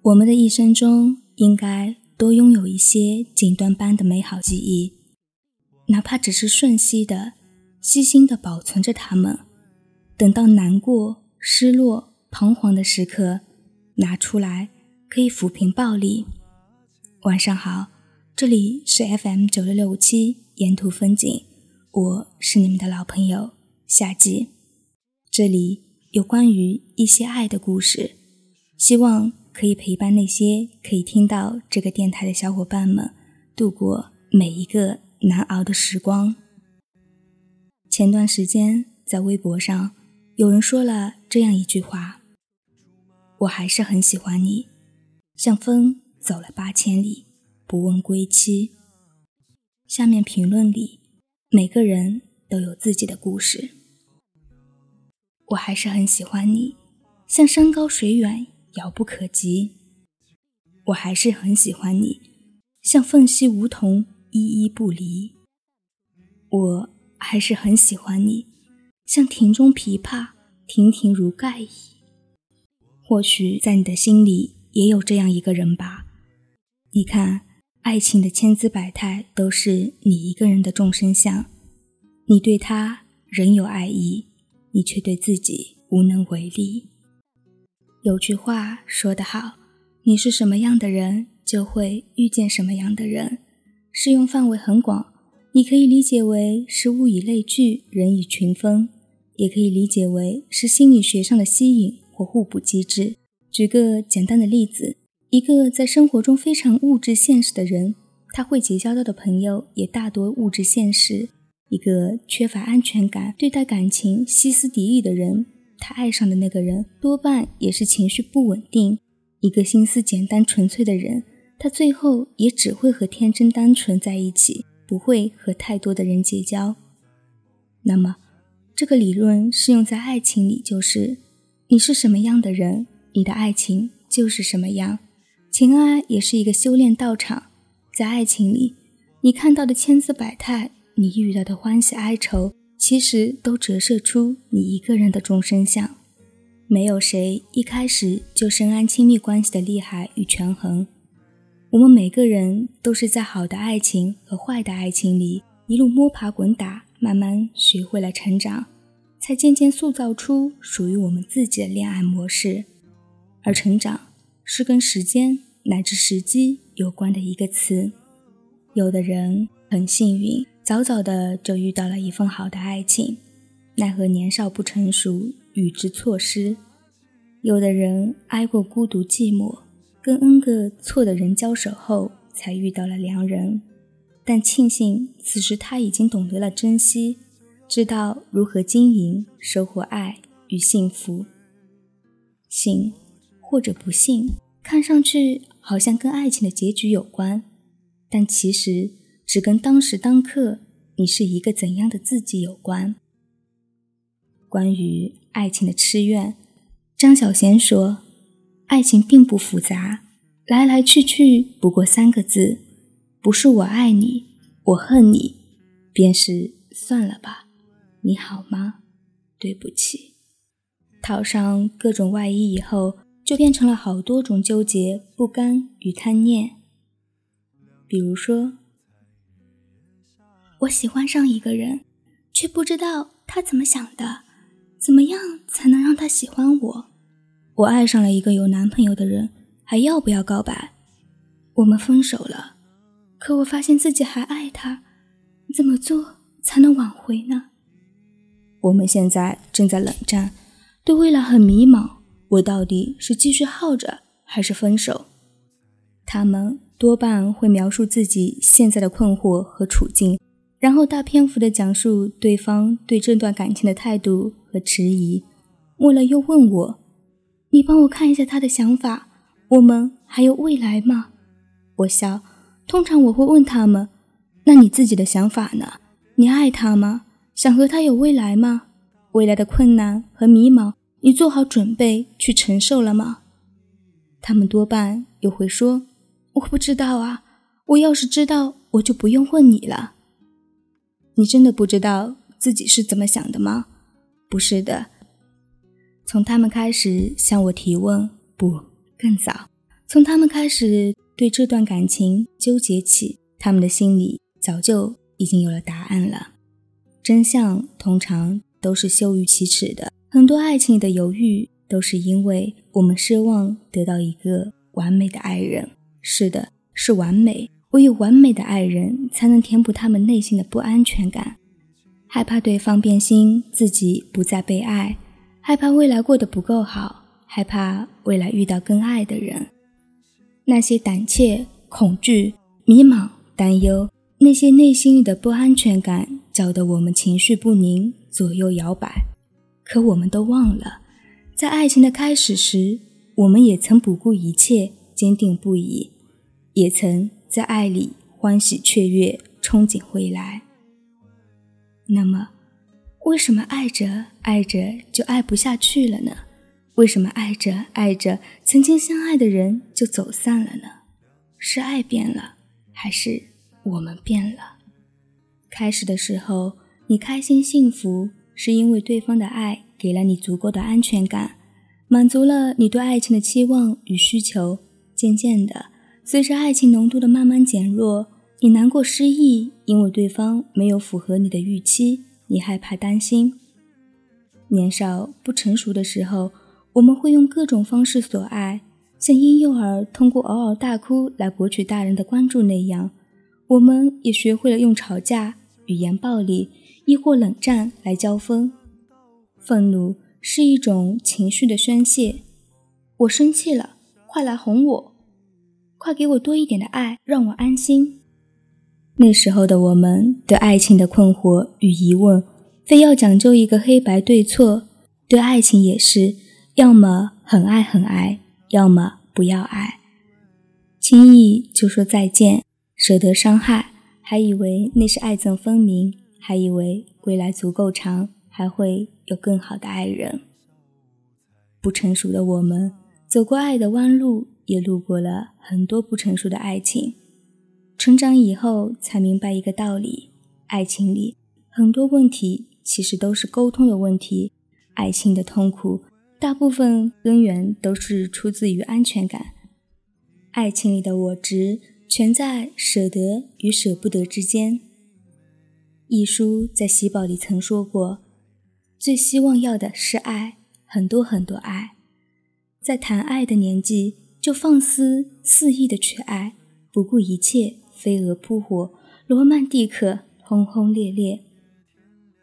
我们的一生中，应该都拥有一些锦缎般的美好记忆，哪怕只是瞬息的、细心的保存着它们，等到难过、失落、彷徨的时刻，拿出来可以抚平暴力。晚上好，这里是 FM 九六六五七沿途风景，我是你们的老朋友夏季，这里有关于一些爱的故事，希望。可以陪伴那些可以听到这个电台的小伙伴们度过每一个难熬的时光。前段时间在微博上有人说了这样一句话：“我还是很喜欢你，像风走了八千里，不问归期。”下面评论里每个人都有自己的故事。我还是很喜欢你，像山高水远。遥不可及，我还是很喜欢你，像凤兮梧桐，依依不离。我还是很喜欢你，像庭中琵琶，亭亭如盖矣。或许在你的心里也有这样一个人吧？你看，爱情的千姿百态，都是你一个人的众生相。你对他仍有爱意，你却对自己无能为力。有句话说得好，你是什么样的人，就会遇见什么样的人。适用范围很广，你可以理解为是物以类聚，人以群分，也可以理解为是心理学上的吸引或互补机制。举个简单的例子，一个在生活中非常物质现实的人，他会结交到的朋友也大多物质现实；一个缺乏安全感、对待感情歇斯底里的人。他爱上的那个人多半也是情绪不稳定。一个心思简单纯粹的人，他最后也只会和天真单纯在一起，不会和太多的人结交。那么，这个理论适用在爱情里，就是你是什么样的人，你的爱情就是什么样。情爱也是一个修炼道场，在爱情里，你看到的千姿百态，你遇到的欢喜哀愁。其实都折射出你一个人的众生相，没有谁一开始就深谙亲密关系的厉害与权衡。我们每个人都是在好的爱情和坏的爱情里一路摸爬滚打，慢慢学会了成长，才渐渐塑造出属于我们自己的恋爱模式。而成长是跟时间乃至时机有关的一个词。有的人很幸运。早早的就遇到了一份好的爱情，奈何年少不成熟，与之错失。有的人挨过孤独寂寞，跟 N 个错的人交手后，才遇到了良人。但庆幸此时他已经懂得了珍惜，知道如何经营，收获爱与幸福。幸或者不幸，看上去好像跟爱情的结局有关，但其实。只跟当时当刻你是一个怎样的自己有关。关于爱情的痴怨，张小娴说：“爱情并不复杂，来来去去不过三个字，不是我爱你，我恨你，便是算了吧。你好吗？对不起。套上各种外衣以后，就变成了好多种纠结、不甘与贪念。比如说。”我喜欢上一个人，却不知道他怎么想的，怎么样才能让他喜欢我？我爱上了一个有男朋友的人，还要不要告白？我们分手了，可我发现自己还爱他，怎么做才能挽回呢？我们现在正在冷战，对未来很迷茫，我到底是继续耗着还是分手？他们多半会描述自己现在的困惑和处境。然后大篇幅的讲述对方对这段感情的态度和迟疑，末了又问我：“你帮我看一下他的想法，我们还有未来吗？”我笑，通常我会问他们：“那你自己的想法呢？你爱他吗？想和他有未来吗？未来的困难和迷茫，你做好准备去承受了吗？”他们多半又会说：“我不知道啊，我要是知道，我就不用问你了。”你真的不知道自己是怎么想的吗？不是的，从他们开始向我提问，不，更早，从他们开始对这段感情纠结起，他们的心里早就已经有了答案了。真相通常都是羞于启齿的，很多爱情的犹豫，都是因为我们奢望得到一个完美的爱人。是的，是完美。唯有完美的爱人，才能填补他们内心的不安全感，害怕对方变心，自己不再被爱，害怕未来过得不够好，害怕未来遇到更爱的人。那些胆怯、恐惧、迷茫、担忧，那些内心里的不安全感，搅得我们情绪不宁，左右摇摆。可我们都忘了，在爱情的开始时，我们也曾不顾一切，坚定不移，也曾。在爱里欢喜雀跃，憧憬未来。那么，为什么爱着爱着就爱不下去了呢？为什么爱着爱着，曾经相爱的人就走散了呢？是爱变了，还是我们变了？开始的时候，你开心幸福，是因为对方的爱给了你足够的安全感，满足了你对爱情的期望与需求。渐渐的。随着爱情浓度的慢慢减弱，你难过失意，因为对方没有符合你的预期，你害怕担心。年少不成熟的时候，我们会用各种方式索爱，像婴幼儿通过嗷嗷大哭来博取大人的关注那样，我们也学会了用吵架、语言暴力，亦或冷战来交锋。愤怒是一种情绪的宣泄，我生气了，快来哄我。快给我多一点的爱，让我安心。那时候的我们，对爱情的困惑与疑问，非要讲究一个黑白对错；对爱情也是，要么很爱很爱，要么不要爱。轻易就说再见，舍得伤害，还以为那是爱憎分明，还以为未来足够长，还会有更好的爱人。不成熟的我们，走过爱的弯路。也路过了很多不成熟的爱情，成长以后才明白一个道理：爱情里很多问题其实都是沟通的问题。爱情的痛苦大部分根源都是出自于安全感。爱情里的我执全在舍得与舍不得之间。一书在《喜宝》里曾说过：“最希望要的是爱，很多很多爱。”在谈爱的年纪。就放肆肆意的去爱，不顾一切，飞蛾扑火，罗曼蒂克，轰轰烈烈。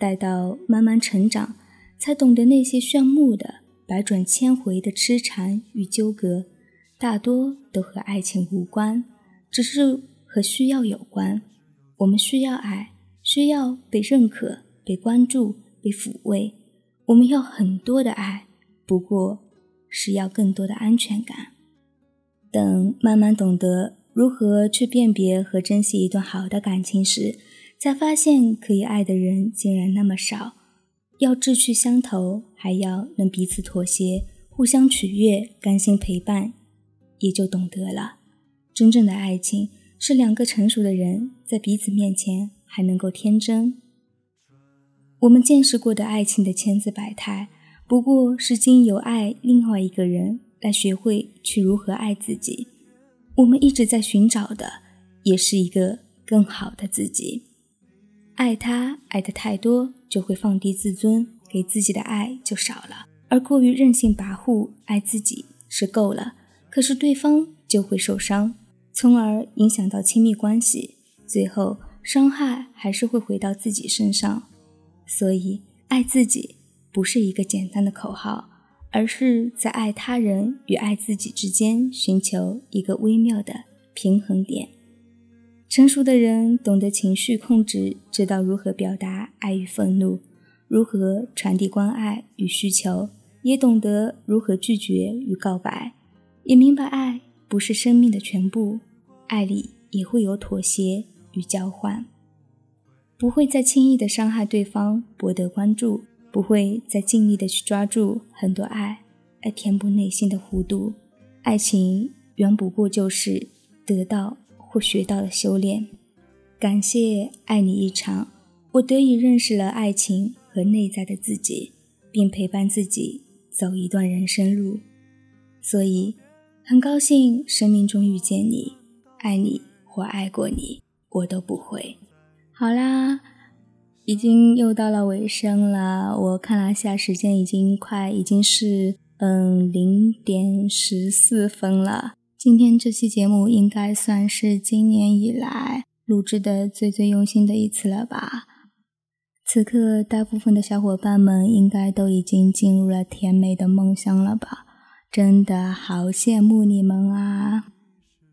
待到慢慢成长，才懂得那些炫目的、百转千回的痴缠与纠葛，大多都和爱情无关，只是和需要有关。我们需要爱，需要被认可、被关注、被抚慰。我们要很多的爱，不过是要更多的安全感。等慢慢懂得如何去辨别和珍惜一段好的感情时，才发现可以爱的人竟然那么少。要志趣相投，还要能彼此妥协、互相取悦、甘心陪伴，也就懂得了，真正的爱情是两个成熟的人在彼此面前还能够天真。我们见识过的爱情的千姿百态，不过是经由爱另外一个人。来学会去如何爱自己，我们一直在寻找的，也是一个更好的自己。爱他爱的太多，就会放低自尊，给自己的爱就少了；而过于任性跋扈，爱自己是够了，可是对方就会受伤，从而影响到亲密关系，最后伤害还是会回到自己身上。所以，爱自己不是一个简单的口号。而是在爱他人与爱自己之间寻求一个微妙的平衡点。成熟的人懂得情绪控制，知道如何表达爱与愤怒，如何传递关爱与需求，也懂得如何拒绝与告白，也明白爱不是生命的全部，爱里也会有妥协与交换，不会再轻易的伤害对方，博得关注。不会再尽力的去抓住很多爱，来填补内心的弧度。爱情远不过就是得到或学到的修炼。感谢爱你一场，我得以认识了爱情和内在的自己，并陪伴自己走一段人生路。所以，很高兴生命中遇见你，爱你或爱过你，我都不会。好啦，已经又到了尾声了。我看了下时间，已经快已经是嗯零点十四分了。今天这期节目应该算是今年以来录制的最最用心的一次了吧。此刻，大部分的小伙伴们应该都已经进入了甜美的梦乡了吧？真的好羡慕你们啊！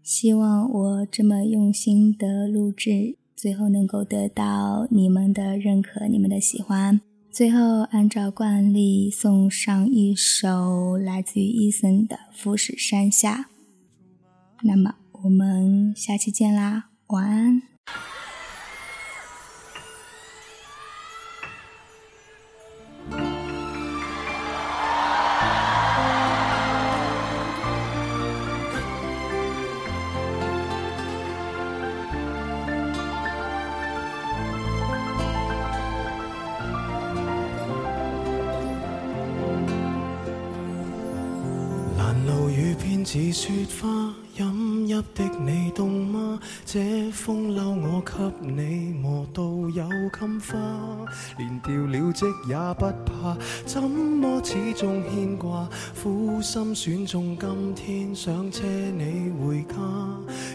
希望我这么用心的录制，最后能够得到你们的认可、你们的喜欢。最后，按照惯例送上一首来自于伊森的《富士山下》。那么我们下期见啦，晚安。似雪花，饮泣的你冻吗？这风褸我给你磨到有襟花，连掉了职也不怕，怎么始终牵挂？苦心选中今天想车你回家，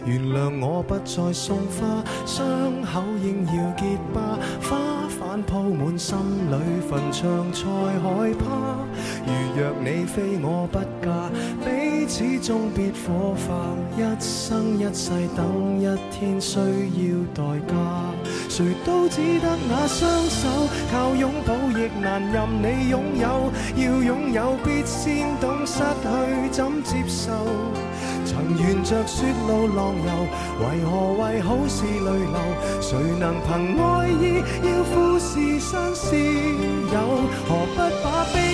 原谅我不再送花，伤口应要结疤，花瓣铺满心里，坟场才害怕。如若你非我不嫁，彼此终必火化，一生一世等一天需要代价。谁都只得那双手，靠拥抱亦难任你拥有。要拥有必先懂失去怎接受。曾沿着雪路浪游，为何为好事泪流？谁能凭爱意要富士山私有？何不把悲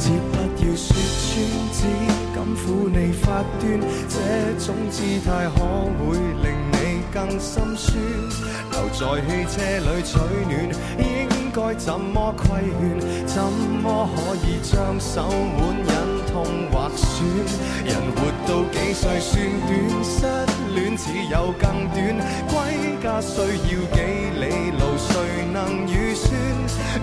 情人节不要说穿，只敢抚你发端，这种姿态可会令你更心酸？留在汽车里取暖，应该怎么规劝？怎么可以将手腕忍痛划损？人活到几岁算短？失恋只有更短。归家需要几里路？谁能预算？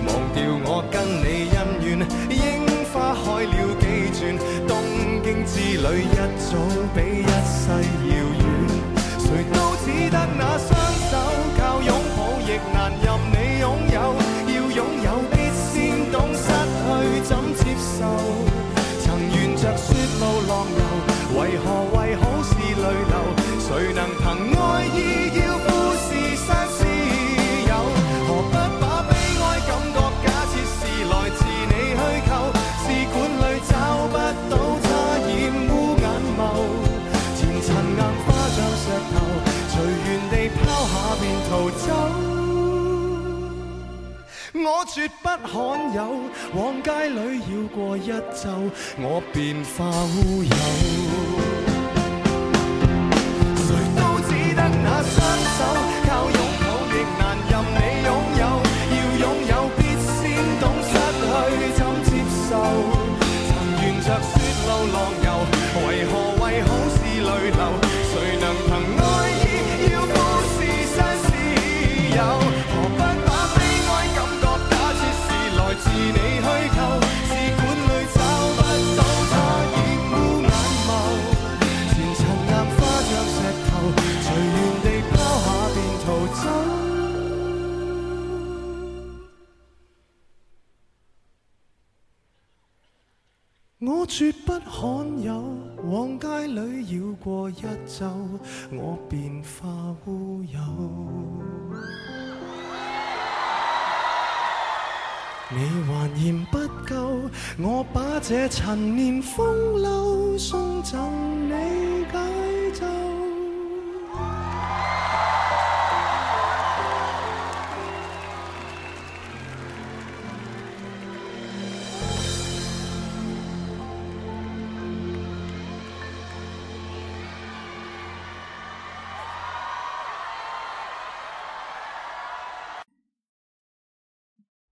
忘掉我跟你恩怨，樱花开了几转？东京之旅一早比一世遥远。谁都只得那双手，靠拥抱亦难任你绝不罕有，往街里绕过一周，我便化乌有。谁都只得那双手，罕有，往街里绕过一周，我便化乌有。你还嫌不够，我把这陈年风流送赠你。